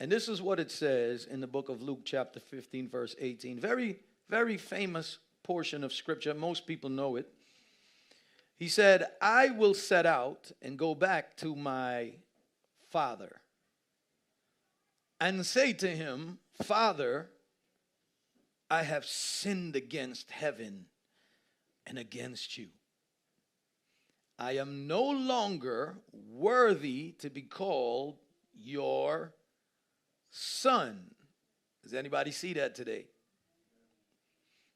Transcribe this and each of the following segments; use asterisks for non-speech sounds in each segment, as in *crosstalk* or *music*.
And this is what it says in the book of Luke, chapter 15, verse 18. Very, very famous portion of scripture. Most people know it. He said, I will set out and go back to my father and say to him, Father, I have sinned against heaven and against you. I am no longer worthy to be called your son. Does anybody see that today?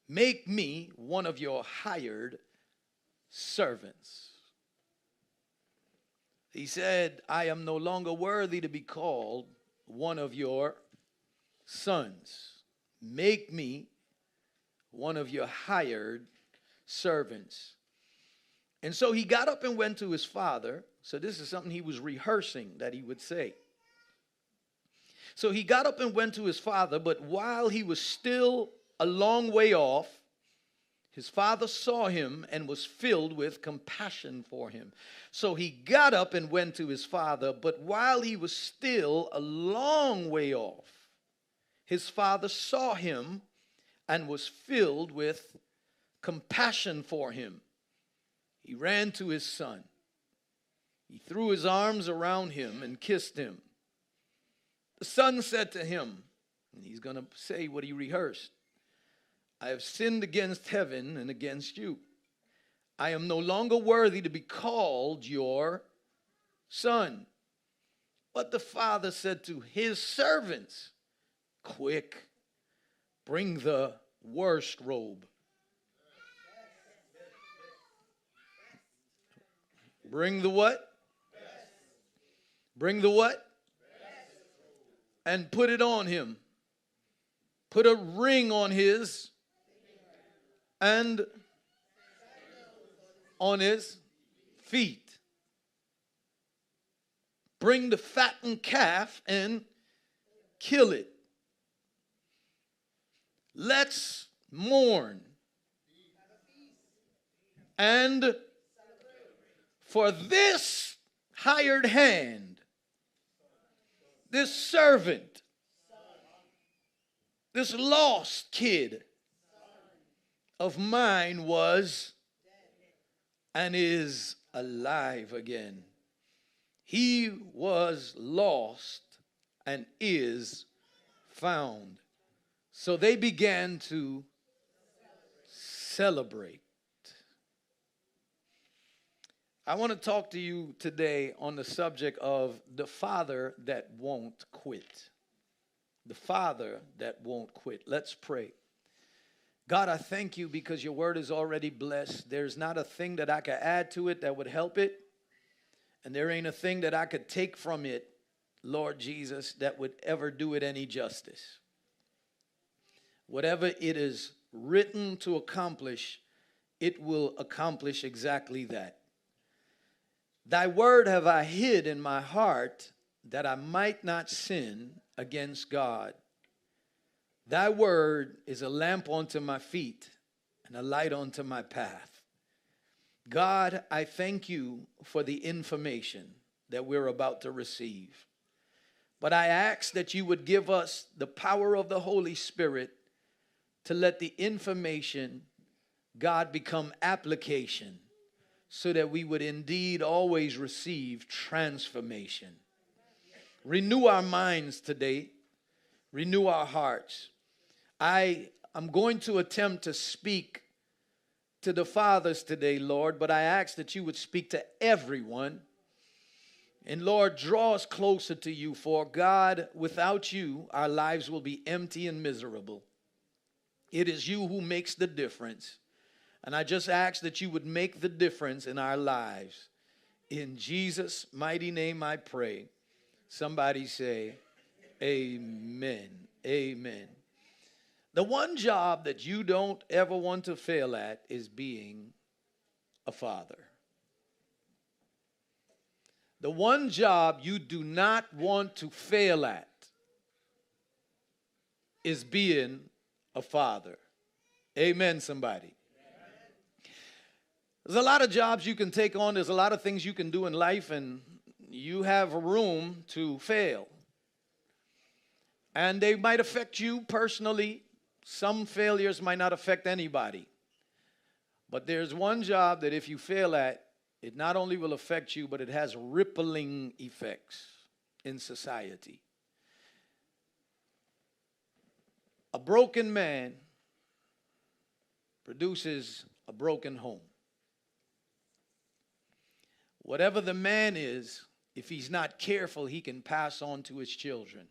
Make me one of your hired servants. He said, I am no longer worthy to be called one of your sons. Make me one of your hired servants. And so he got up and went to his father. So this is something he was rehearsing that he would say. So he got up and went to his father, but while he was still a long way off, his father saw him and was filled with compassion for him. So he got up and went to his father, but while he was still a long way off, his father saw him and was filled with compassion for him. He ran to his son. He threw his arms around him and kissed him. The son said to him, and he's going to say what he rehearsed I have sinned against heaven and against you. I am no longer worthy to be called your son. But the father said to his servants, Quick, bring the worst robe. Bring the what? Bring the what? And put it on him. Put a ring on his and on his feet. Bring the fattened calf and kill it. Let's mourn. And for this hired hand, this servant, this lost kid of mine was and is alive again. He was lost and is found. So they began to celebrate. I want to talk to you today on the subject of the father that won't quit. The father that won't quit. Let's pray. God, I thank you because your word is already blessed. There's not a thing that I could add to it that would help it. And there ain't a thing that I could take from it, Lord Jesus, that would ever do it any justice. Whatever it is written to accomplish, it will accomplish exactly that. Thy word have I hid in my heart that I might not sin against God. Thy word is a lamp unto my feet and a light unto my path. God, I thank you for the information that we're about to receive. But I ask that you would give us the power of the Holy Spirit to let the information, God, become application so that we would indeed always receive transformation. Renew our minds today, renew our hearts. I am going to attempt to speak to the fathers today, Lord, but I ask that you would speak to everyone. And Lord, draw us closer to you, for God, without you, our lives will be empty and miserable. It is you who makes the difference. And I just ask that you would make the difference in our lives. In Jesus' mighty name I pray. Somebody say, Amen. Amen. The one job that you don't ever want to fail at is being a father. The one job you do not want to fail at is being a father. Amen, somebody. There's a lot of jobs you can take on, there's a lot of things you can do in life, and you have room to fail. And they might affect you personally. Some failures might not affect anybody. But there's one job that if you fail at, it not only will affect you, but it has rippling effects in society. A broken man produces a broken home. Whatever the man is, if he's not careful, he can pass on to his children.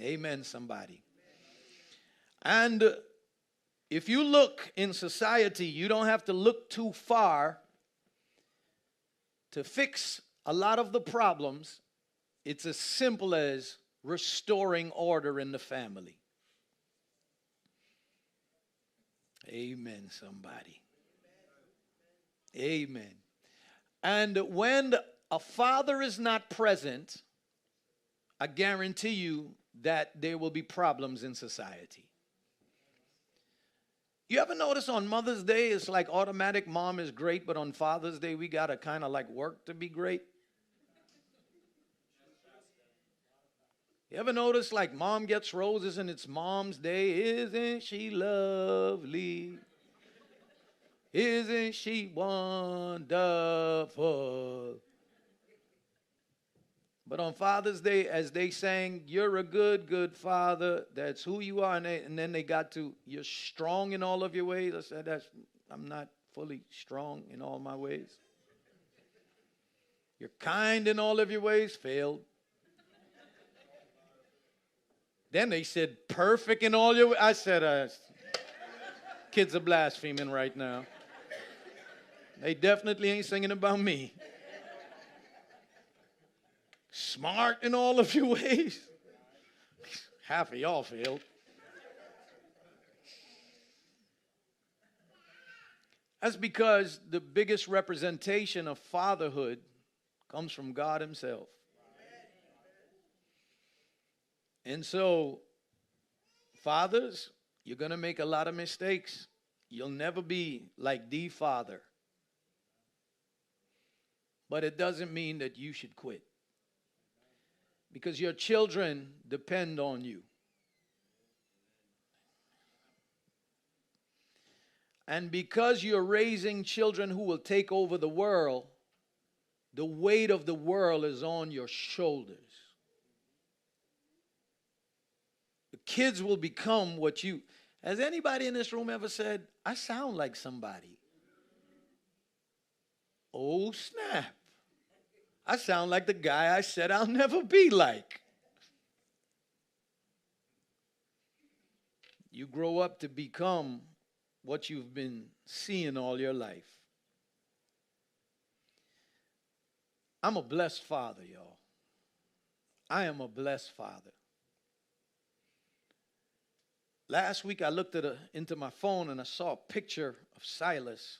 Amen, somebody. And if you look in society, you don't have to look too far to fix a lot of the problems. It's as simple as restoring order in the family. Amen, somebody. Amen. And when a father is not present, I guarantee you that there will be problems in society. You ever notice on Mother's Day, it's like automatic mom is great, but on Father's Day, we got to kind of like work to be great? You ever notice like mom gets roses and it's mom's day? Isn't she lovely? Isn't she wonderful? But on Father's Day, as they sang, You're a good, good father, that's who you are. And, they, and then they got to, You're strong in all of your ways. I said, that's, I'm not fully strong in all my ways. You're kind in all of your ways, failed. Then they said, perfect in all your ways. I said, uh, kids are blaspheming right now. They definitely ain't singing about me. Smart in all of your ways. Half of y'all failed. That's because the biggest representation of fatherhood comes from God Himself. And so, fathers, you're going to make a lot of mistakes. You'll never be like the father. But it doesn't mean that you should quit. Because your children depend on you. And because you're raising children who will take over the world, the weight of the world is on your shoulders. The kids will become what you. Has anybody in this room ever said, I sound like somebody? Oh, snap. I sound like the guy I said I'll never be like. You grow up to become what you've been seeing all your life. I'm a blessed father, y'all. I am a blessed father. Last week I looked at a, into my phone and I saw a picture of Silas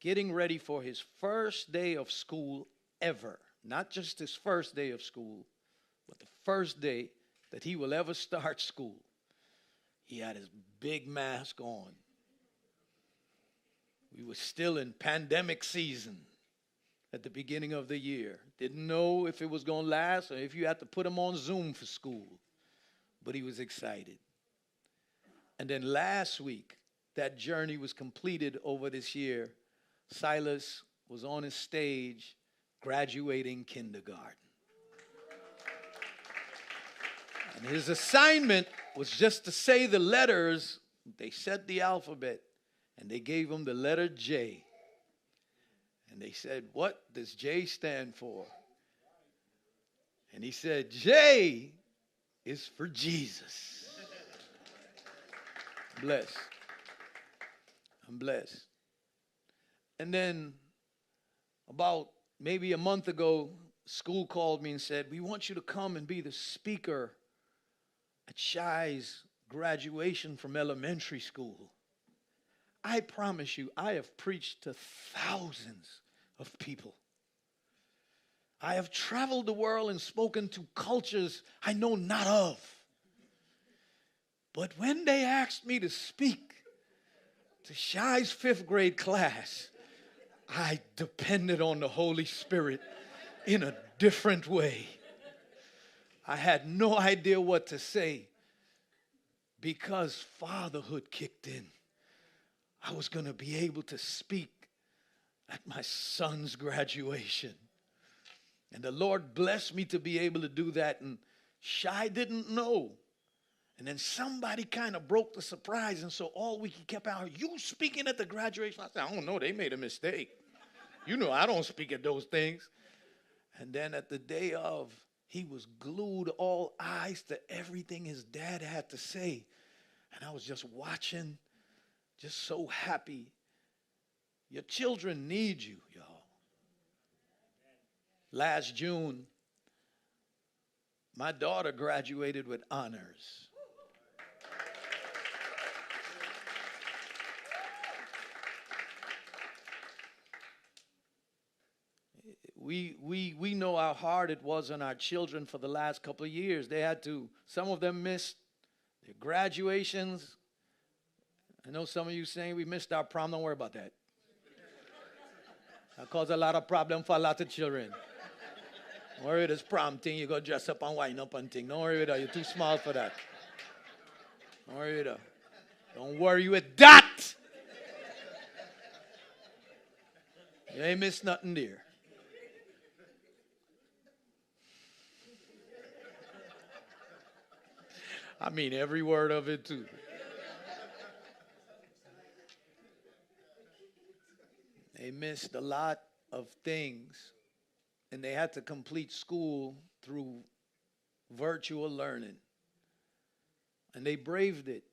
getting ready for his first day of school ever. Not just his first day of school, but the first day that he will ever *laughs* start school. He had his big mask on. We were still in pandemic season at the beginning of the year. Didn't know if it was going to last or if you had to put him on Zoom for school. But he was excited. And then last week, that journey was completed over this year. Silas was on his stage graduating kindergarten. And his assignment was just to say the letters. They said the alphabet and they gave him the letter J. And they said, What does J stand for? And he said, J is for Jesus blessed. I'm blessed. And then about maybe a month ago, school called me and said, We want you to come and be the speaker at Shai's graduation from elementary school. I promise you, I have preached to thousands of people. I have traveled the world and spoken to cultures I know not of. But when they asked me to speak to Shai's fifth grade class, I depended on the Holy Spirit in a different way. I had no idea what to say because fatherhood kicked in. I was going to be able to speak at my son's graduation. And the Lord blessed me to be able to do that. And Shy didn't know. And then somebody kind of broke the surprise. And so all week he kept out, You speaking at the graduation? I said, I don't know. They made a mistake. You know, I don't speak at those things. And then at the day of, he was glued all eyes to everything his dad had to say. And I was just watching, just so happy. Your children need you, y'all. Last June, my daughter graduated with honors. We, we, we know how hard it was on our children for the last couple of years. They had to, some of them missed their graduations. I know some of you saying we missed our prom. Don't worry about that. That caused a lot of problem for a lot of children. Don't worry about this prom thing. You go dress up and wind up and thing. Don't worry about that. You're too small for that. Don't worry about that. Don't worry with that. You ain't missed nothing there. I mean every word of it too. They missed a lot of things and they had to complete school through virtual learning. And they braved it.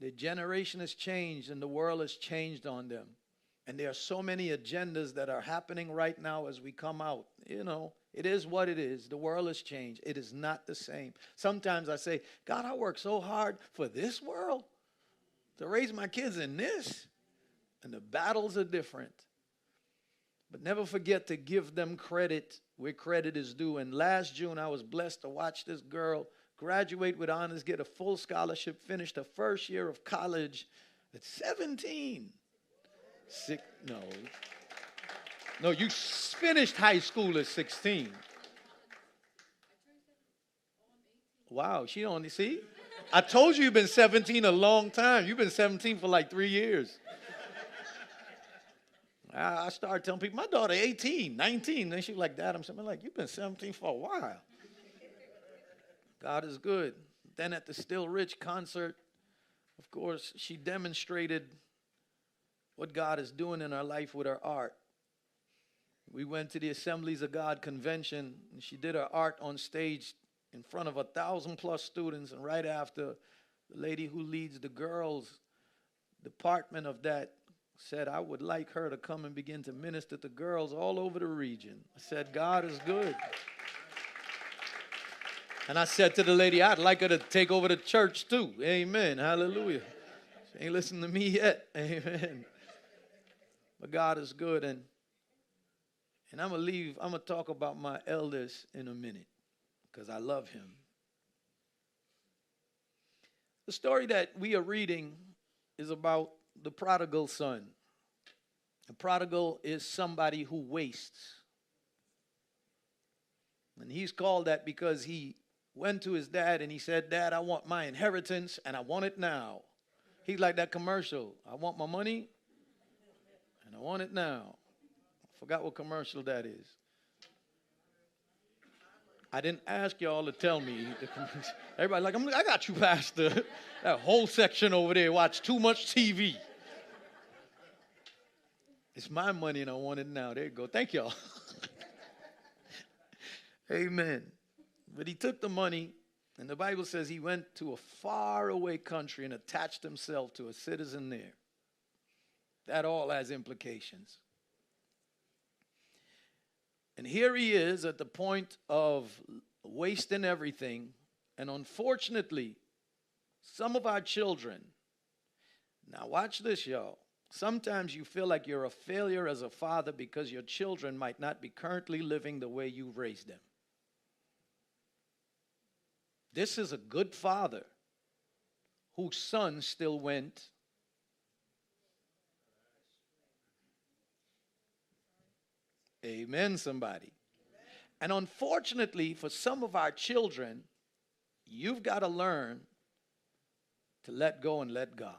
The generation has changed and the world has changed on them. And there are so many agendas that are happening right now as we come out. You know, it is what it is. The world has changed. It is not the same. Sometimes I say, God, I work so hard for this world to raise my kids in this. And the battles are different. But never forget to give them credit where credit is due. And last June, I was blessed to watch this girl graduate with honors, get a full scholarship, finish the first year of college at 17. Six, no. No, you finished high school at 16. Wow, she only see? I told you you've been 17 a long time. You've been 17 for like three years. I started telling people, my daughter 18, 19. Then she was like, Dad, I'm something like, you've been 17 for a while. God is good. Then at the Still Rich concert, of course, she demonstrated what God is doing in her life with her art. We went to the Assemblies of God convention, and she did her art on stage in front of a thousand plus students. And right after, the lady who leads the girls department of that said, I would like her to come and begin to minister to girls all over the region. I said, God is good. And I said to the lady, I'd like her to take over the church too. Amen. Hallelujah. She ain't listening to me yet. Amen. But God is good. And, and I'm going to leave, I'm going to talk about my eldest in a minute because I love him. The story that we are reading is about the prodigal son. The prodigal is somebody who wastes. And he's called that because he went to his dad and he said, Dad, I want my inheritance and I want it now. He's like that commercial. I want my money and I want it now. Forgot what commercial that is. I didn't ask y'all to tell me. Everybody like, i got you, Pastor. *laughs* That whole section over there watch too much TV. It's my money and I want it now. There you go. Thank y'all. *laughs* Amen. But he took the money, and the Bible says he went to a faraway country and attached himself to a citizen there. That all has implications. And here he is at the point of wasting everything. And unfortunately, some of our children, now watch this, y'all. Sometimes you feel like you're a failure as a father because your children might not be currently living the way you raised them. This is a good father whose son still went Amen, somebody. And unfortunately, for some of our children, you've got to learn to let go and let God.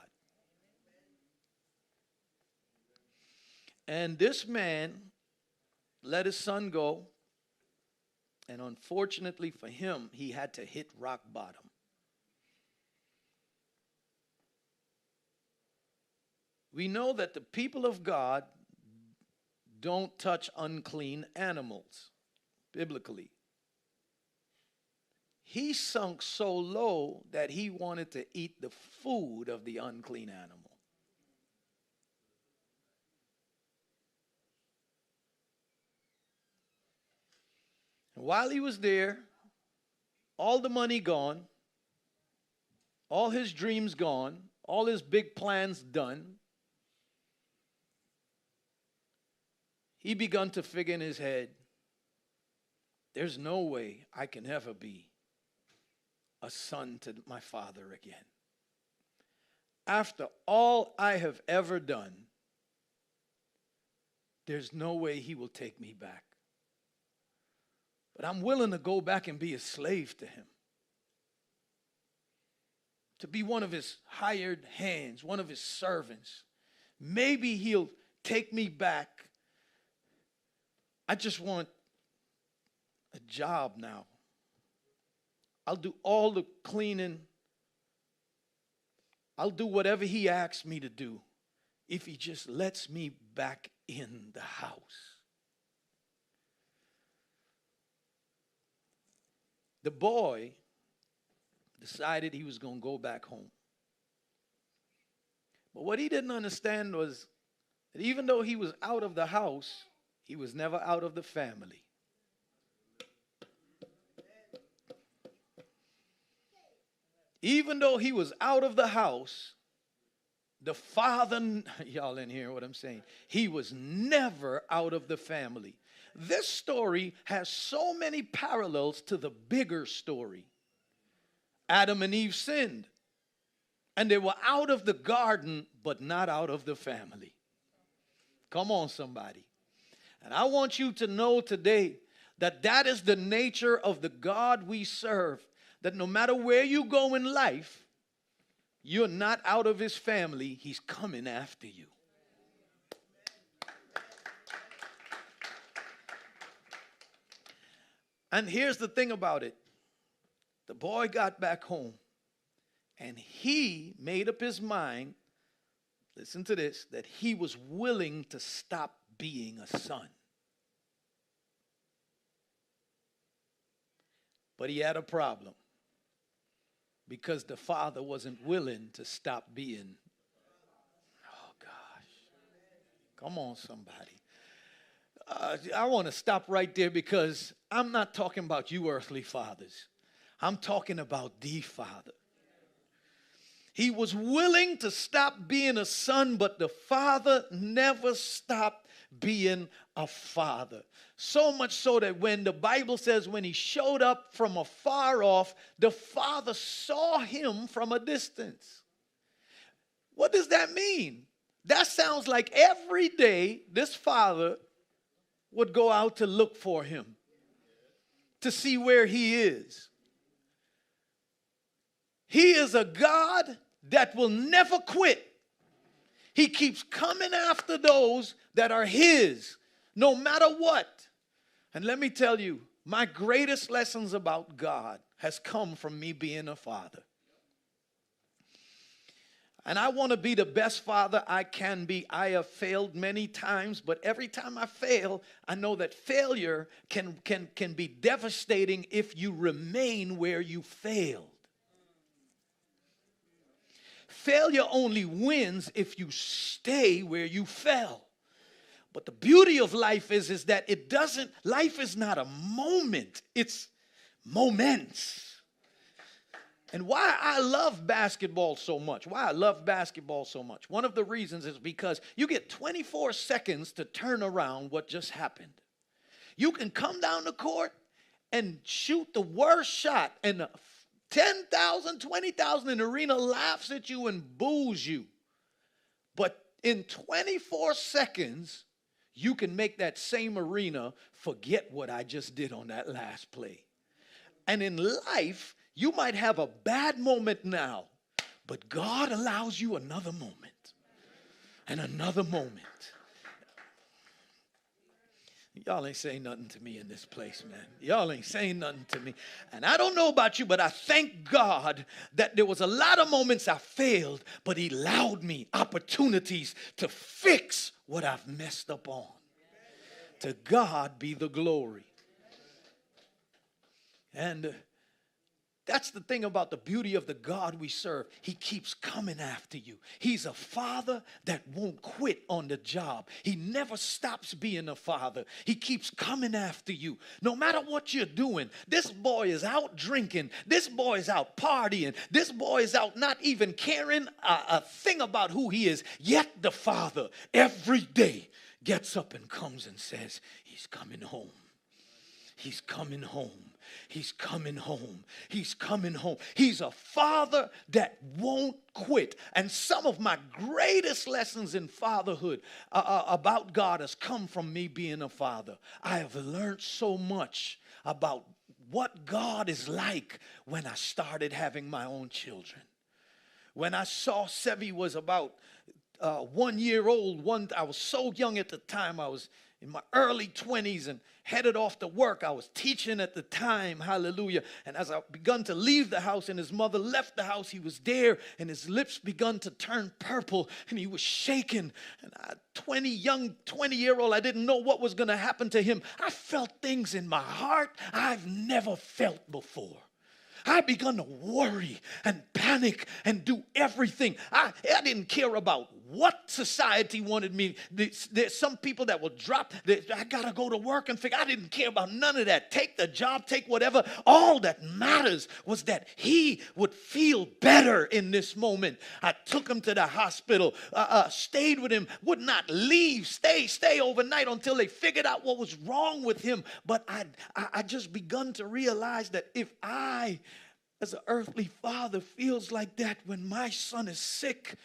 And this man let his son go. And unfortunately for him, he had to hit rock bottom. We know that the people of God don't touch unclean animals, biblically. He sunk so low that he wanted to eat the food of the unclean animal. And while he was there, all the money gone, all his dreams gone, all his big plans done, he begun to figure in his head there's no way I can ever be a son to my father again. After all I have ever done, there's no way he will take me back. But I'm willing to go back and be a slave to him. To be one of his hired hands, one of his servants. Maybe he'll take me back I just want a job now. I'll do all the cleaning. I'll do whatever he asks me to do if he just lets me back in the house. The boy decided he was going to go back home. But what he didn't understand was that even though he was out of the house, he was never out of the family. Even though he was out of the house, the father, *laughs* y'all in here what I'm saying, he was never out of the family. This story has so many parallels to the bigger story. Adam and Eve sinned, and they were out of the garden, but not out of the family. Come on, somebody. And I want you to know today that that is the nature of the God we serve. That no matter where you go in life, you're not out of his family, he's coming after you. And here's the thing about it the boy got back home and he made up his mind, listen to this, that he was willing to stop being a son. But he had a problem because the father wasn't willing to stop being. Oh, gosh. Come on, somebody. Uh, I want to stop right there because I'm not talking about you earthly fathers. I'm talking about the Father. He was willing to stop being a son, but the Father never stopped being a father. So much so that when the Bible says, when he showed up from afar off, the father saw him from a distance. What does that mean? That sounds like every day this father would go out to look for him, to see where he is. He is a God that will never quit. He keeps coming after those that are His, no matter what. And let me tell you, my greatest lessons about God has come from me being a father. And I want to be the best father I can be. I have failed many times, but every time I fail, I know that failure can, can, can be devastating if you remain where you failed. Failure only wins if you stay where you fell. But the beauty of life is, is that it doesn't, life is not a moment, it's moments. And why I love basketball so much, why I love basketball so much, one of the reasons is because you get 24 seconds to turn around what just happened. You can come down the court and shoot the worst shot, and 10,000, 20,000 in the arena laughs at you and boos you. But in 24 seconds, you can make that same arena forget what I just did on that last play. And in life, you might have a bad moment now, but God allows you another moment and another moment. Y'all ain't saying nothing to me in this place, man. Y'all ain't saying nothing to me. And I don't know about you, but I thank God that there was a lot of moments I failed, but He allowed me opportunities to fix what I've messed up on. To God be the glory. And that's the thing about the beauty of the God we serve. He keeps coming after you. He's a father that won't quit on the job. He never stops being a father. He keeps coming after you. No matter what you're doing, this boy is out drinking. This boy is out partying. This boy is out not even caring a, a thing about who he is. Yet the father every day gets up and comes and says, He's coming home. He's coming home. He's coming home. He's coming home. He's a father that won't quit. And some of my greatest lessons in fatherhood uh, uh, about God has come from me being a father. I have learned so much about what God is like when I started having my own children. When I saw Sevi was about uh, one year old, one I was so young at the time. I was in my early 20s and headed off to work. I was teaching at the time, hallelujah. And as I begun to leave the house and his mother left the house, he was there and his lips begun to turn purple and he was shaking. And I, 20 young 20 year old, I didn't know what was going to happen to him. I felt things in my heart I've never felt before. I begun to worry and panic and do everything. I, I didn't care about what society wanted me. There's, some people that will drop, I gotta go to work and figure, I didn't care about none of that. Take the job, take whatever. All that matters was that he would feel better in this moment. I took him to the hospital, uh, uh, stayed with him, would not leave, stay, stay overnight until they figured out what was wrong with him. But I, I, I just begun to realize that if I, as an earthly father, feels like that when my son is sick,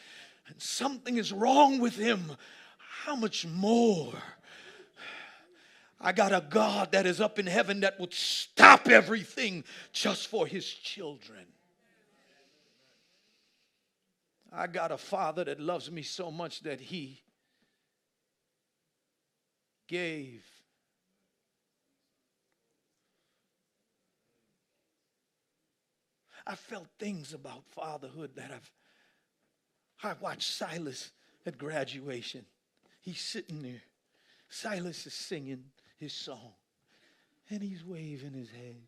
and something is wrong with him, how much more? I got a God that is up in heaven that would stop everything just for his children. I got a father that loves me so much that he gave. I felt things about fatherhood that I've I watched Silas at graduation. He's sitting there. Silas is singing his song, and he's waving his head.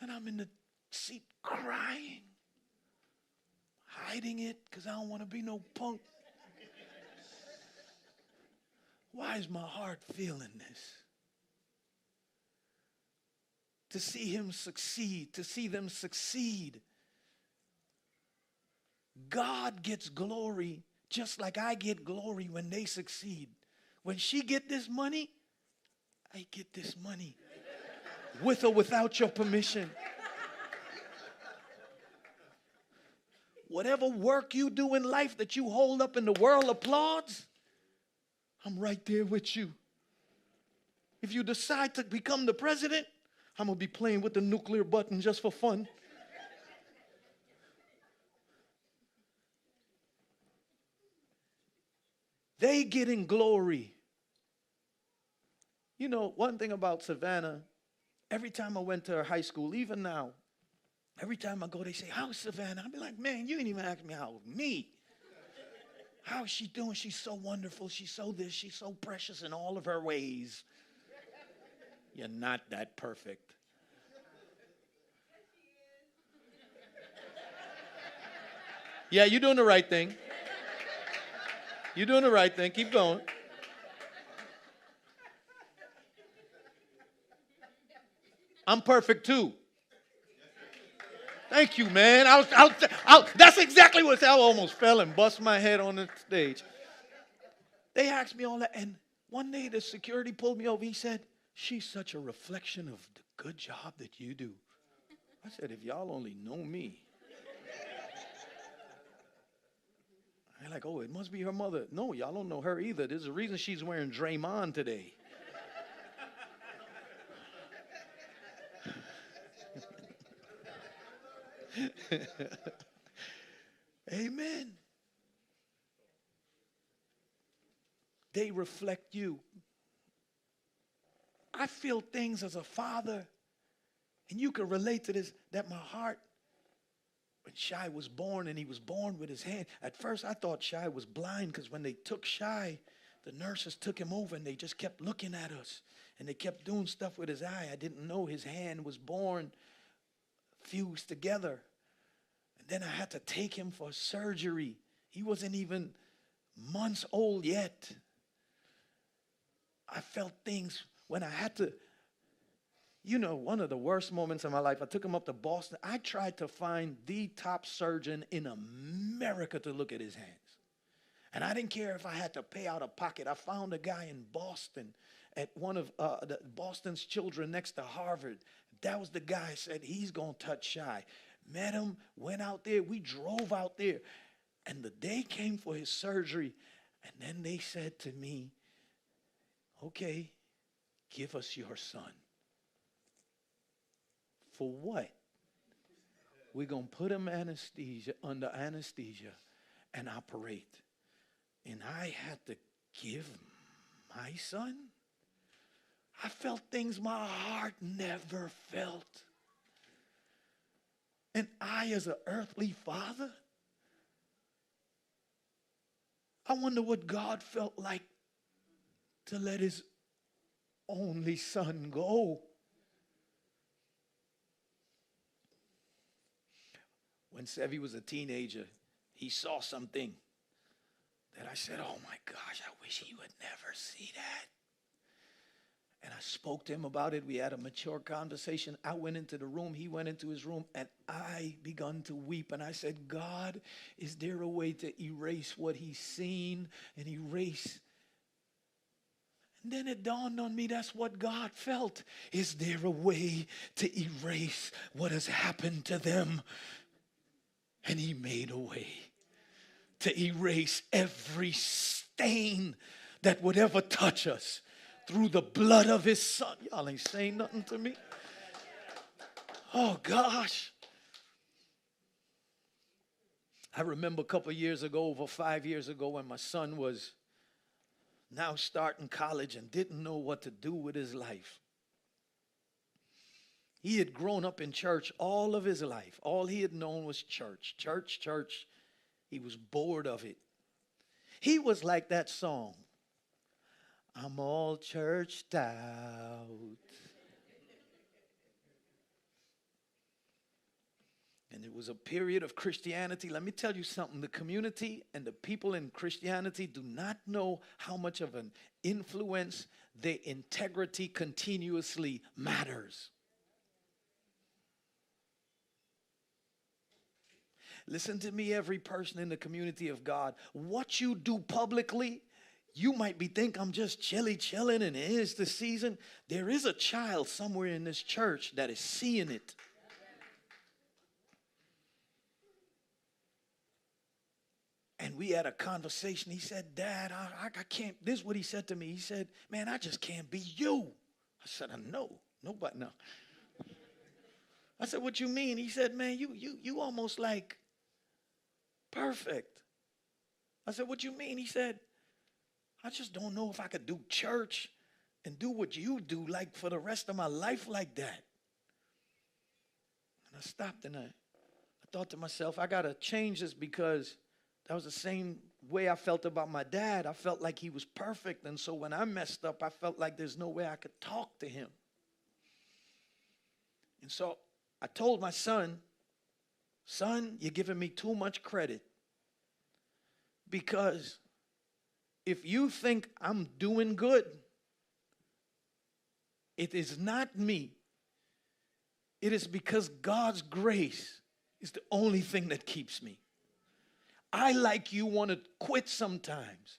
And I'm in the seat crying, hiding it because I don't want to be no punk. Why is my heart feeling this? To see him succeed, to see them succeed God gets glory just like I get glory when they succeed. When she get this money, I get this money. With or without your permission. Whatever work you do in life that you hold up and the world applauds, I'm right there with you. If you decide to become the president, I'm to be playing with the nuclear button just for fun. They getting glory. You know, one thing about Savannah, every time I went to her high school, even now, every time I go, they say, How's Savannah? I'll be like, Man, you ain't even ask me how me. How is she doing? She's so wonderful. She's so this. She's so precious in all of her ways. You're not that perfect. Yeah, you're doing the right thing. You're doing the right thing. Keep going. I'm perfect too. Thank you, man. I was, I was, I was, that's exactly what I almost fell and bust my head on the stage. They asked me all that, and one day the security pulled me over. He said, "She's such a reflection of the good job that you do." I said, "If y'all only know me." Oh, it must be her mother. No, y'all don't know her either. There's a reason she's wearing Draymond today. *laughs* Amen. They reflect you. I feel things as a father, and you can relate to this that my heart, when Shy was born and he was born with his hand, at first I thought Shy was blind because when they took Shy, the nurses took him over and they just kept looking at us and they kept doing stuff with his eye. I didn't know his hand was born fused together. And then I had to take him for surgery. He wasn't even months old yet. I felt things when I had to, you know, one of the worst moments in my life, I took him up to Boston. I tried to find the top surgeon in America to look at his hands. And I didn't care if I had to pay out of pocket. I found a guy in Boston at one of uh, Boston's children next to Harvard. That was the guy said he's going to touch shy. Met him, went out there. We drove out there. And the day came for his surgery. And then they said to me, okay, give us your son. For what? We're going to put him anesthesia under anesthesia and operate. And I had to give my son? I felt things my heart never felt. And I, as an earthly father, I wonder what God felt like to let his only son go. When Sevi was a teenager, he saw something that I said, Oh my gosh, I wish he would never see that. And I spoke to him about it. We had a mature conversation. I went into the room, he went into his room, and I begun to weep. And I said, God, is there a way to erase what he's seen and erase and then it dawned on me that's what God felt. Is there a way to erase what has happened to them? And He made a way to erase every stain that would ever touch us through the blood of His Son. Y'all ain't saying nothing to me. Oh gosh. I remember a couple years ago, over five years ago, when my son was now starting college and didn't know what to do with his life. He had grown up in church all of his life. All he had known was church, church, church. He was bored of it. He was like that song I'm all churched out. And it was a period of Christianity. Let me tell you something the community and the people in Christianity do not know how much of an influence their integrity continuously matters. Listen to me, every person in the community of God. What you do publicly, you might be think I'm just chilly chilling and it is the season. There is a child somewhere in this church that is seeing it. And we had a conversation. He said, Dad, I, I, can't. This is what he said to me. He said, Man, I just can't be you. I said, I know. Nobody, no. I said, What you mean? He said, Man, you you you almost like perfect. I said, What do you mean? He said, I just don't know if I could do church and do what you do like for the rest of my life like that. And I stopped and I, I thought to myself, I gotta change this because that was the same way I felt about my dad. I felt like he was perfect. And so when I messed up, I felt like there's no way I could talk to him. And so I told my son, Son, you're giving me too much credit. Because if you think I'm doing good, it is not me. It is because God's grace is the only thing that keeps me. I, like you, want to quit sometimes.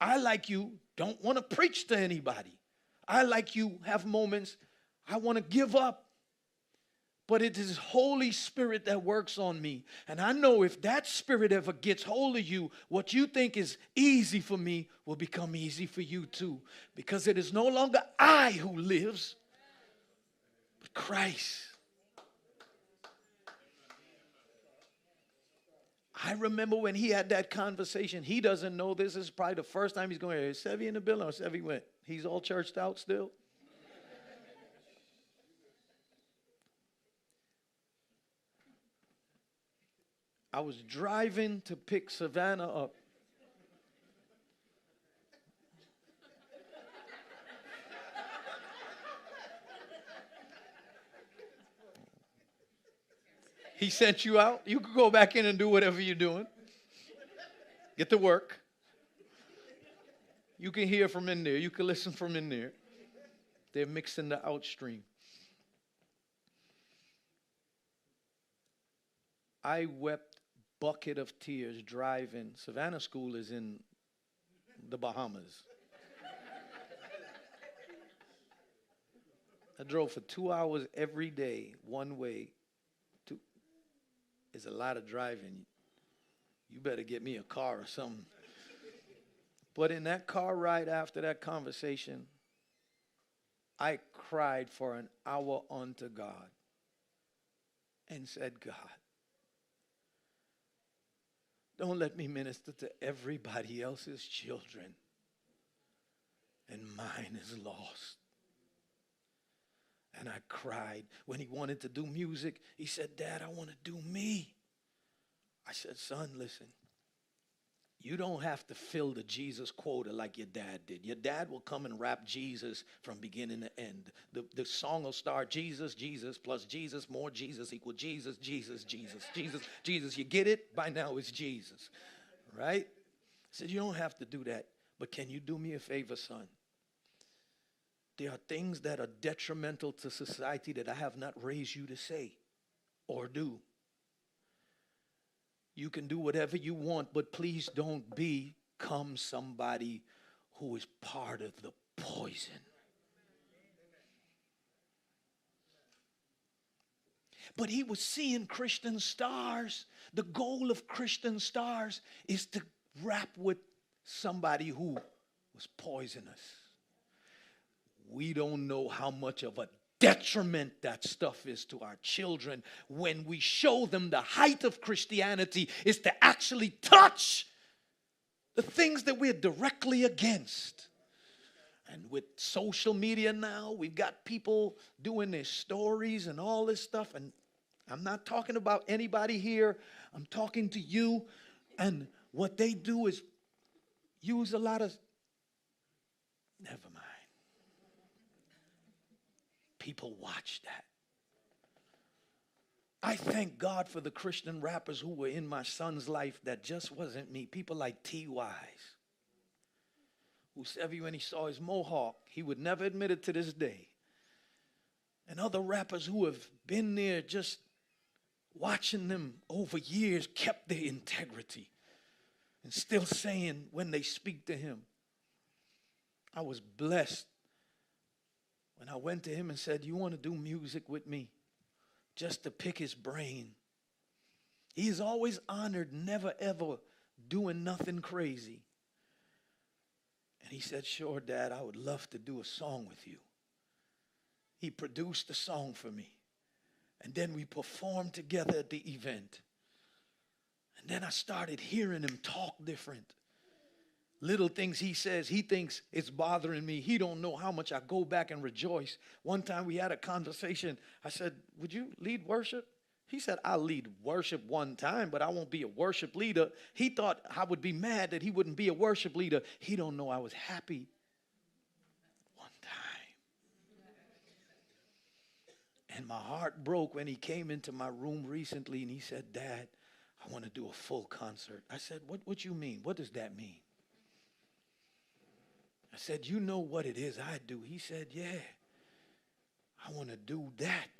I, like you, don't want to preach to anybody. I, like you, have moments I want to give up. But it is Holy Spirit that works on me. And I know if that spirit ever gets hold of you, what you think is easy for me will become easy for you too. Because it is no longer I who lives, but Christ. I remember when he had that conversation. He doesn't know this This is probably the first time he's going, Is Sevy in the building or Sevy went? He's all churched out still. I was driving to pick Savannah up. He sent you out. You could go back in and do whatever you're doing. Get to work. You can hear from in there. You can listen from in there. They're mixing the outstream. I wept bucket of tears driving. Savannah School is in the Bahamas. I drove for two hours every day, one way. Two. It's a lot of driving. You better get me a car or something. But in that car ride after that conversation, I cried for an hour unto God and said, God, don't let me minister to everybody else's children, and mine is lost. And I cried. When he wanted to do music, he said, Dad, I want to do me. I said, Son, listen. You don't have to fill the Jesus quota like your dad did. Your dad will come and rap Jesus from beginning to end. The, the song will start Jesus, Jesus, plus Jesus, more Jesus equal Jesus, Jesus, Jesus, Jesus, Jesus. You get it? By now it's Jesus. Right? Said, You don't have to do that. But can you do me a favor, son? There are things that are detrimental to society that I have not raised you to say or do. You can do whatever you want, but please don't become somebody who is part of the poison. But he was seeing Christian stars. The goal of Christian stars is to rap with somebody who was poisonous. We don't know how much of a detriment that stuff is to our children when we show them the height of Christianity is to actually touch the things that we're directly against. And with social media now, we've got people doing their stories and all this stuff. And I'm not talking about anybody here, I'm talking to you. And what they do is use a lot of, never mind people watch that. I thank God for the Christian rappers who were in my son's life that just wasn't me. People like T. Wise, who said when he saw his mohawk, he would never admit it to this day. And other rappers who have been there just watching them over years kept their integrity and still saying when they speak to him, I was blessed when I went to him and said, You want to do music with me? Just to pick his brain. He's always honored, never ever doing nothing crazy. And he said, Sure, Dad, I would love to do a song with you. He produced a song for me. And then we performed together at the event. And then I started hearing him talk different little things he says he thinks it's bothering me. He don't know how much i go back and rejoice. One time we had a conversation. I said would you lead worship? He said i'll lead worship one time but i won't be a worship leader. He thought i would be mad that he wouldn't be a worship leader. He don't know i was happy one time. And my heart broke when he came into my room recently and he said dad i want to do a full concert. I said what, what you mean? What does that mean I said, You know what it is I do? He said, Yeah, I want to do that.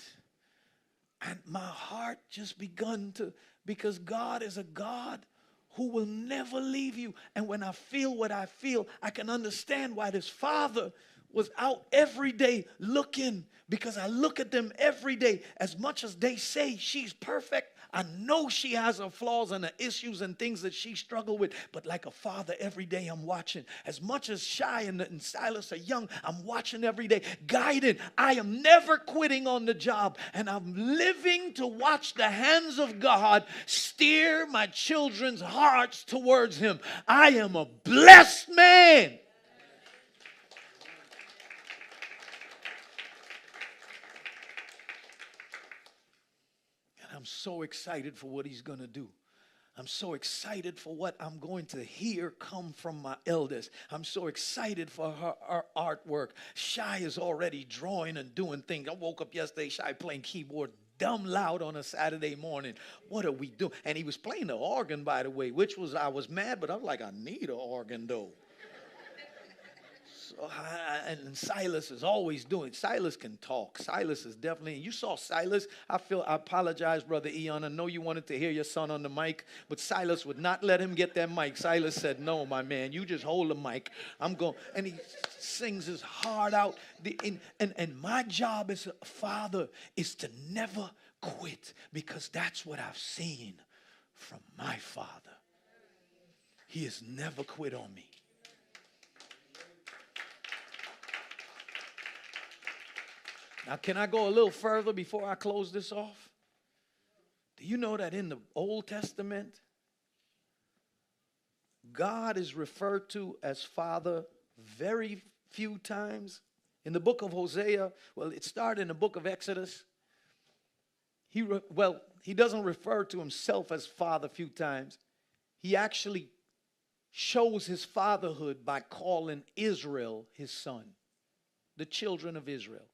And my heart just begun to, because God is a God who will never leave you. And when I feel what I feel, I can understand why this father was out every day looking because I look at them every day. As much as they say she's perfect, I know she has her flaws and her issues and things that she struggled with. But like a father, every day I'm watching. As much as Shy and, and Silas are young, I'm watching every day, guiding. I am never quitting on the job. And I'm living to watch the hands of God steer my children's hearts towards Him. I am a blessed man. I'm so excited for what he's going to do. I'm so excited for what I'm going to hear come from my eldest. I'm so excited for her, her, artwork. Shy is already drawing and doing things. I woke up yesterday, Shy playing keyboard dumb loud on a Saturday morning. What are we doing? And he was playing the organ, by the way, which was, I was mad, but I was like, I need an organ though. Oh, so, and Silas is always doing. Silas can talk. Silas is definitely. You saw Silas. I feel. I apologize, brother Eon. I know you wanted to hear your son on the mic, but Silas would not let him get that mic. Silas said, "No, my man, you just hold the mic. I'm going." And he sings his heart out. The, and, and and my job as a father is to never quit because that's what I've seen from my father. He has never quit on me. Now, can I go a little further before I close this off? Do you know that in the Old Testament, God is referred to as Father very few times? In the book of Hosea, well, it started in the book of Exodus. He re- well, he doesn't refer to himself as Father a few times. He actually shows his fatherhood by calling Israel his son, the children of Israel.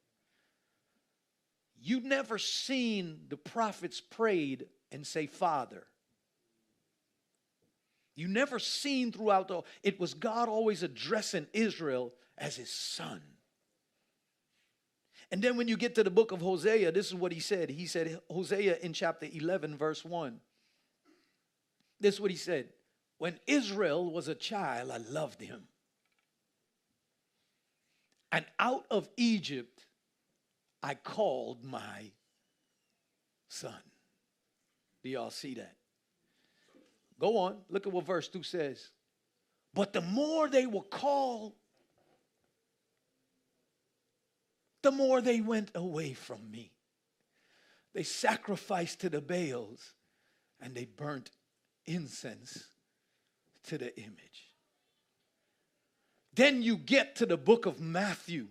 You never seen the prophets prayed and say, Father. You never seen throughout the, it was God always addressing Israel as his son. And then when you get to the book of Hosea, this is what he said. He said, Hosea in chapter 11, verse 1. This is what he said. When Israel was a child, I loved him. And out of Egypt, I called my son. Do y'all see that? Go on, look at what verse 2 says. But the more they were called, the more they went away from me. They sacrificed to the Baals and they burnt incense to the image. Then you get to the book of Matthew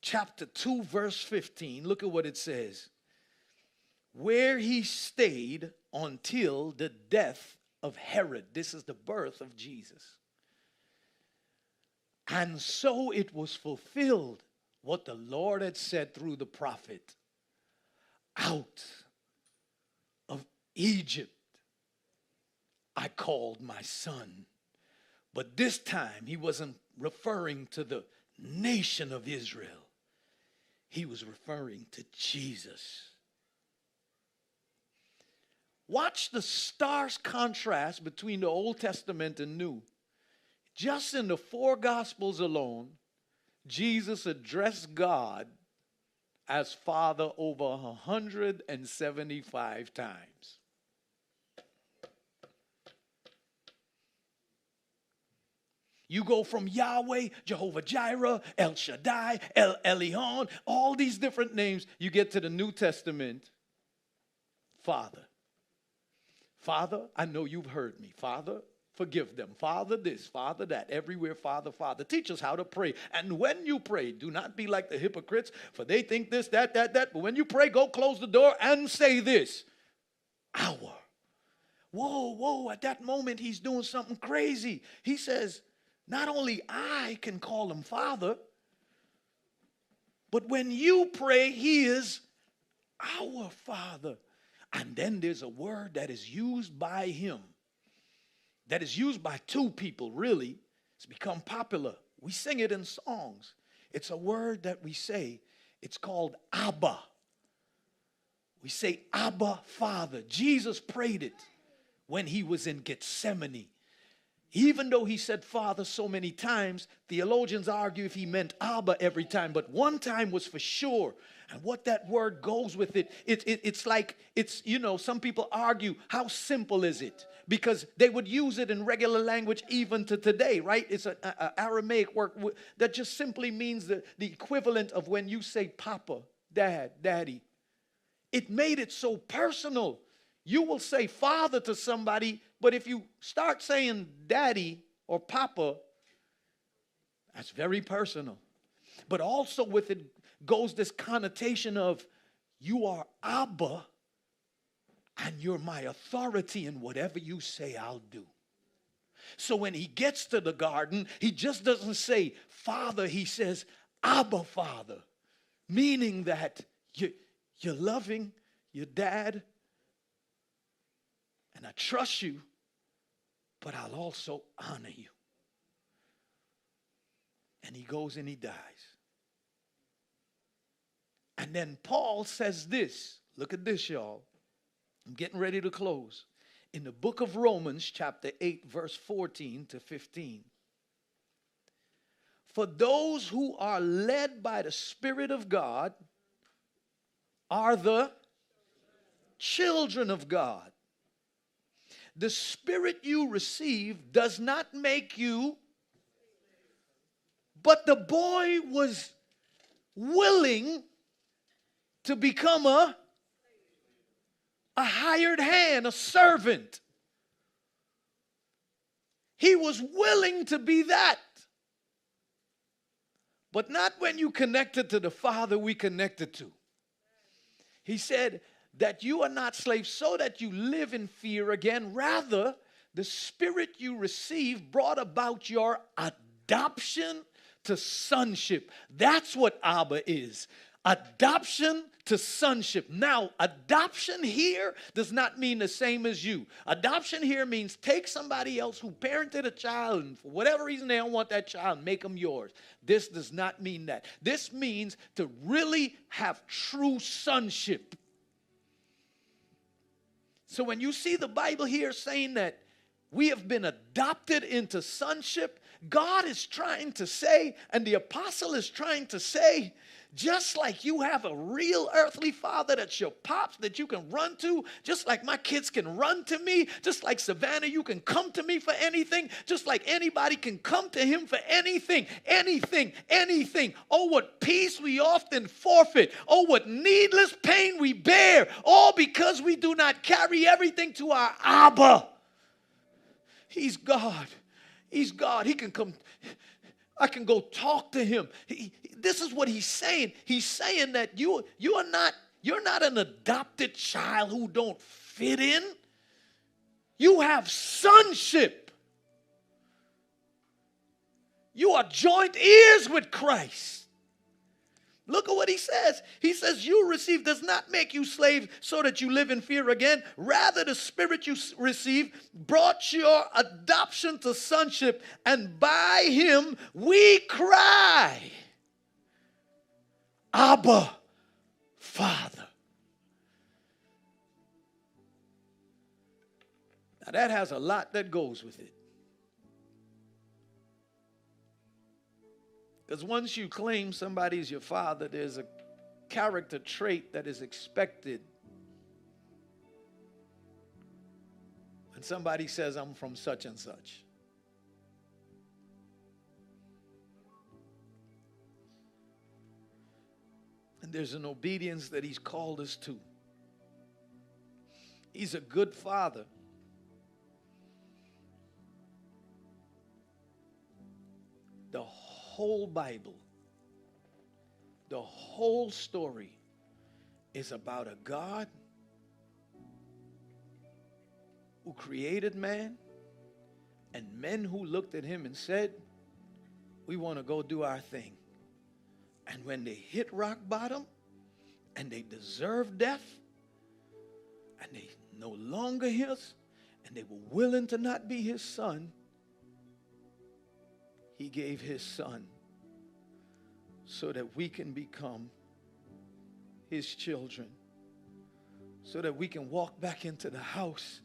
chapter 2, verse 15, look at what it says. Where he stayed until the death of Herod. This is the birth of Jesus. And so it was fulfilled what the Lord had said through the prophet out of Egypt I called my son. But this time he wasn't referring to the nation of Israel he was referring to Jesus. Watch the stark contrast between the Old Testament and New. Just in the four Gospels alone, Jesus addressed God as Father over 175 times. You go from Yahweh, Jehovah Jireh, El Shaddai, El Elyon, all these different names. You get to the New Testament. Father. Father, I know you've heard me. Father, forgive them. Father, this, Father, that. Everywhere, Father, Father. Teach us how to pray. And when you pray, do not be like the hypocrites, for they think this, that, that, that. But when you pray, go close the door and say this Our. Whoa, whoa, at that moment, he's doing something crazy. He says, not only I can call him Father, but when you pray, he is our Father. And then there's a word that is used by him, that is used by two people, really. It's become popular. We sing it in songs. It's a word that we say, it's called Abba. We say, Abba, Father. Jesus prayed it when he was in Gethsemane. Even though he said father so many times, theologians argue if he meant Abba every time, but one time was for sure. And what that word goes with it, it, it, it's like, it's, you know, some people argue, how simple is it? Because they would use it in regular language even to today, right? It's an Aramaic word that just simply means the, the equivalent of when you say papa, dad, daddy. It made it so personal. You will say father to somebody, but if you start saying daddy or papa, that's very personal. But also with it goes this connotation of you are Abba and you're my authority, and whatever you say, I'll do. So when he gets to the garden, he just doesn't say Father, he says Abba Father, meaning that you, you're loving your dad, and I trust you, but I'll also honor you. And he goes and he dies. And then Paul says this look at this, y'all. I'm getting ready to close. In the book of Romans, chapter 8, verse 14 to 15. For those who are led by the Spirit of God are the children of God. The Spirit you receive does not make you, but the boy was willing to become a, a hired hand, a servant. He was willing to be that. But not when you connected to the Father we connected to. He said, that you are not slaves so that you live in fear again. Rather, the spirit you receive brought about your adoption to sonship. That's what Abba is. Adoption to sonship. Now, adoption here does not mean the same as you. Adoption here means take somebody else who parented a child and for whatever reason they don't want that child, make them yours. This does not mean that. This means to really have true sonship. So when you see the Bible here saying that we have been adopted into sonship, God is trying to say, and the apostle is trying to say, just like you have a real earthly father that's your pops that you can run to, just like my kids can run to me, just like Savannah, you can come to me for anything, just like anybody can come to him for anything, anything, anything. Oh, what peace we often forfeit. Oh, what needless pain we bear, all because we do not carry everything to our Abba. He's God. He's God. He can come. I can go talk to him. He, this is what he's saying. He's saying that you, you are not, you're not an adopted child who don't fit in. You have sonship. You are joint ears with Christ. Look at what he says. He says, You receive does not make you slave so that you live in fear again. Rather, the spirit you receive brought your adoption to sonship, and by him we cry, Abba, Father. Now, that has a lot that goes with it. Because once you claim somebody's your father, there's a character trait that is expected. When somebody says, I'm from such and such. And there's an obedience that He's called us to. He's a good father. The whole Bible, the whole story is about a God who created man and men who looked at him and said, We want to go do our thing. And when they hit rock bottom and they deserve death and they no longer his and they were willing to not be his son, he gave his son so that we can become his children, so that we can walk back into the house.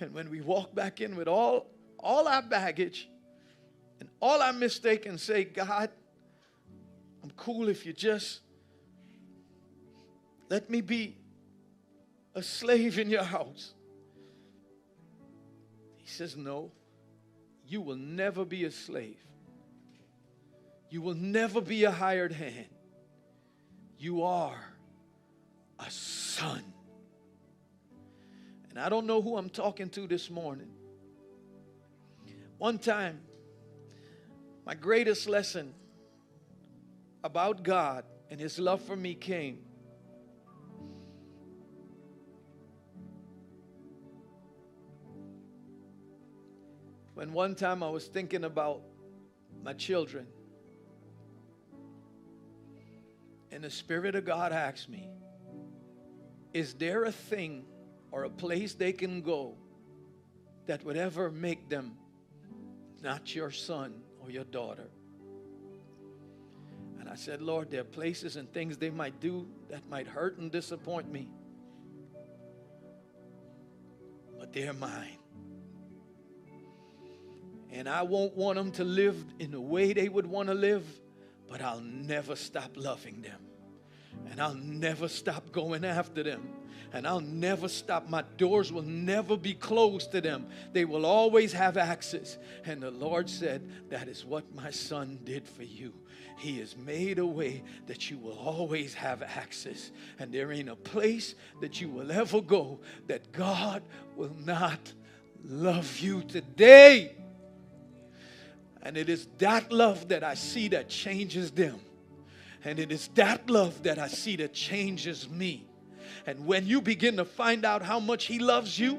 And when we walk back in with all all our baggage and all our mistake and say, God, I'm cool if you just let me be a slave in your house. He says, No, you will never be a slave. You will never be a hired hand. You are a son. And I don't know who I'm talking to this morning. One time, my greatest lesson about God and His love for me came. When one time I was thinking about my children, and the Spirit of God asked me, Is there a thing or a place they can go that would ever make them not your son or your daughter? And I said, Lord, there are places and things they might do that might hurt and disappoint me, but they're mine. And I won't want them to live in the way they would want to live, but I'll never stop loving them. And I'll never stop going after them. And I'll never stop. My doors will never be closed to them. They will always have access. And the Lord said, That is what my son did for you. He has made a way that you will always have access. And there ain't a place that you will ever go that God will not love you today. And it is that love that I see that changes them. And it is that love that I see that changes me. And when you begin to find out how much He loves you,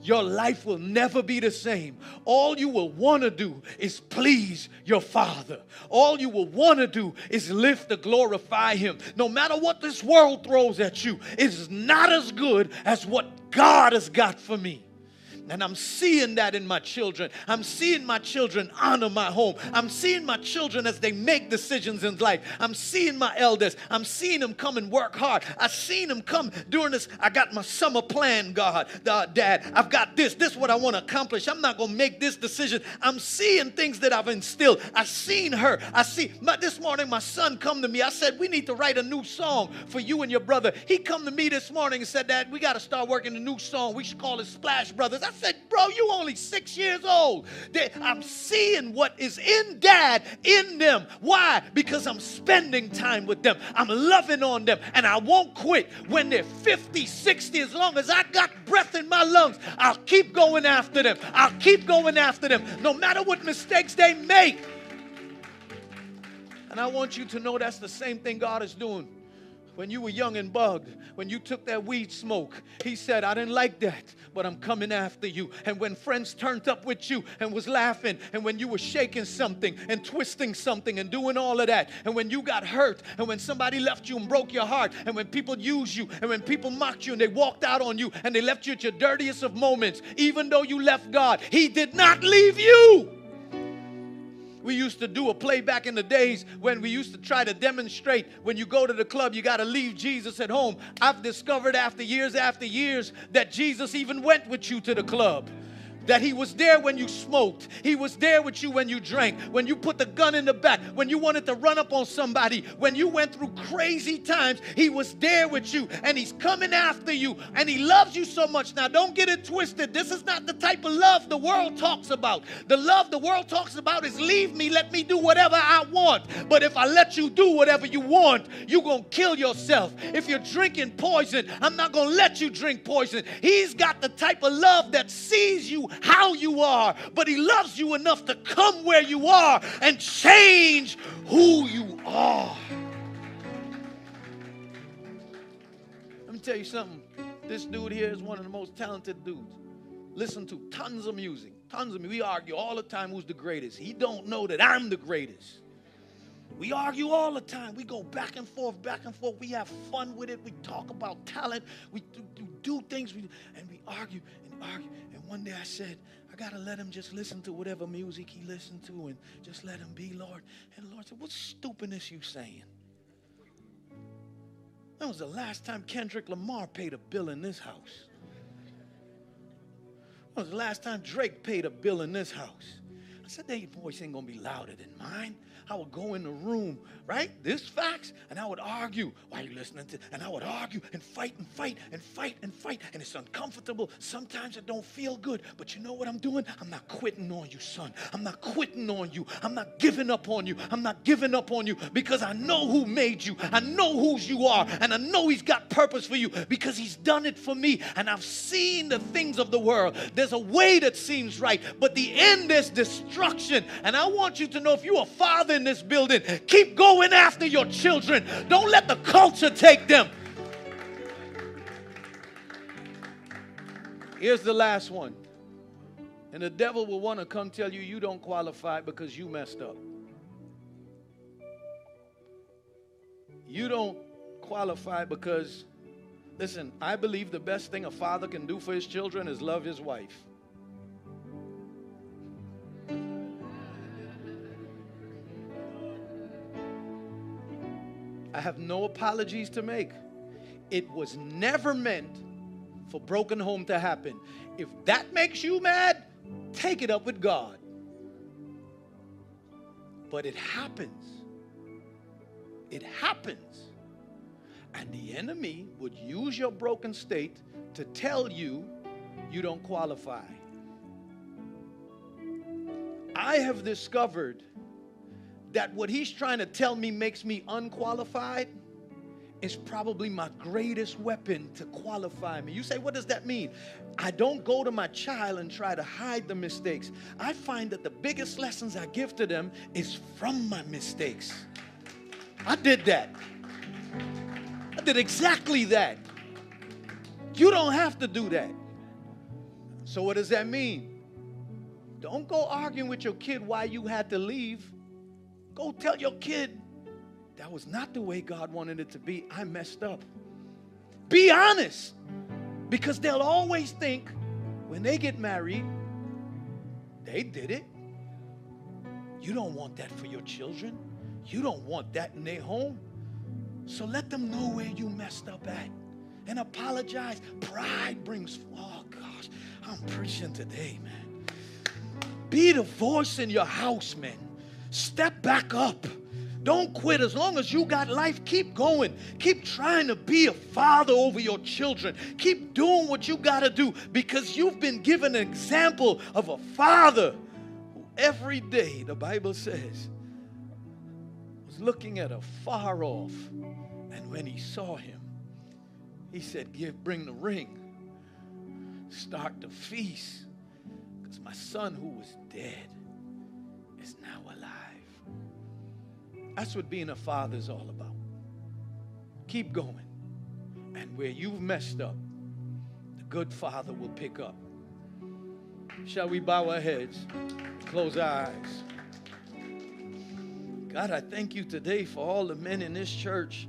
your life will never be the same. All you will want to do is please your Father. All you will want to do is live to glorify Him. No matter what this world throws at you, it is not as good as what God has got for me. And I'm seeing that in my children. I'm seeing my children honor my home. I'm seeing my children as they make decisions in life. I'm seeing my elders. I'm seeing them come and work hard. I've seen them come during this. I got my summer plan, God, uh, Dad. I've got this. This is what I want to accomplish. I'm not going to make this decision. I'm seeing things that I've instilled. I've seen her. I see. My, this morning, my son come to me. I said, we need to write a new song for you and your brother. He come to me this morning and said, Dad, we got to start working a new song. We should call it Splash Brothers. I said, Bro, you only six years old. I'm seeing what is in dad in them. Why? Because I'm spending time with them. I'm loving on them. And I won't quit when they're 50, 60. As long as I got breath in my lungs, I'll keep going after them. I'll keep going after them, no matter what mistakes they make. And I want you to know that's the same thing God is doing when you were young and bugged, when you took that weed smoke, he said, I didn't like that, but I'm coming after you. And when friends turned up with you and was laughing, and when you were shaking something and twisting something and doing all of that, and when you got hurt, and when somebody left you and broke your heart, and when people used you, and when people mocked you and they walked out on you and they left you at your dirtiest of moments, even though you left God, He did not leave you. We used to do a play back in the days when we used to try to demonstrate when you go to the club, you got to leave Jesus at home. I've discovered after years after years that Jesus even went with you to the club that he was there when you smoked. He was there with you when you drank, when you put the gun in the back, when you wanted to run up on somebody, when you went through crazy times. He was there with you and he's coming after you and he loves you so much. Now, don't get it twisted. This is not the type of love the world talks about. The love the world talks about is leave me, let me do whatever I want. But if I let you do whatever you want, you're going to kill yourself. If you're drinking poison, I'm not going to let you drink poison. He's got the type of love that sees you how you are, but He loves you enough to come where you are and change who you are. Let me tell you something. This dude here is one of the most talented dudes. Listen to tons of music, tons of me. We argue all the time who's the greatest. He don't know that I'm the greatest. We argue all the time. We go back and forth, back and forth. We have fun with it. We talk about talent. We do, do, do things, we, and we argue and argue one day I said, I got to let him just listen to whatever music he listened to and just let him be, Lord. And the Lord said, What stupidness you saying? That was the last time Kendrick Lamar paid a bill in this house. When was the last time Drake paid a bill in this house? I said, their voice ain't gonna be louder than mine. I would go in the room, right? This facts, and I would argue. Why are you listening to? And I would argue and fight and fight and fight and fight, and it's uncomfortable. Sometimes it don't feel good, but you know what I'm doing? I'm not quitting on you, son. I'm not quitting on you. I'm not giving up on you. I'm not giving up on you because I know who made you. I know whose you are, and I know He's got purpose for you because He's done it for me, and I've seen the things of the world. There's a way that seems right, but the end is destruction. And I want you to know if you're a father in this building, keep going after your children. Don't let the culture take them. Here's the last one. And the devil will want to come tell you you don't qualify because you messed up. You don't qualify because, listen, I believe the best thing a father can do for his children is love his wife. Have no apologies to make. It was never meant for broken home to happen. If that makes you mad, take it up with God. But it happens. It happens. And the enemy would use your broken state to tell you you don't qualify. I have discovered that what he's trying to tell me makes me unqualified is probably my greatest weapon to qualify me. You say, what does that mean? I don't go to my child and try to hide the mistakes. I find that the biggest lessons I give to them is from my mistakes. I did that. I did exactly that. You don't have to do that. So, what does that mean? Don't go arguing with your kid why you had to leave. Go tell your kid that was not the way God wanted it to be. I messed up. Be honest. Because they'll always think when they get married, they did it. You don't want that for your children. You don't want that in their home. So let them know where you messed up at and apologize. Pride brings, oh gosh, I'm preaching today, man. Be the voice in your house, man. Step back up. Don't quit. As long as you got life, keep going. Keep trying to be a father over your children. Keep doing what you got to do because you've been given an example of a father who every day, the Bible says, was looking at a far off. And when he saw him, he said, Give, bring the ring. Start the feast. Because my son who was dead is now alive. That's what being a father is all about. Keep going. And where you've messed up, the good father will pick up. Shall we bow our heads, close our eyes? God, I thank you today for all the men in this church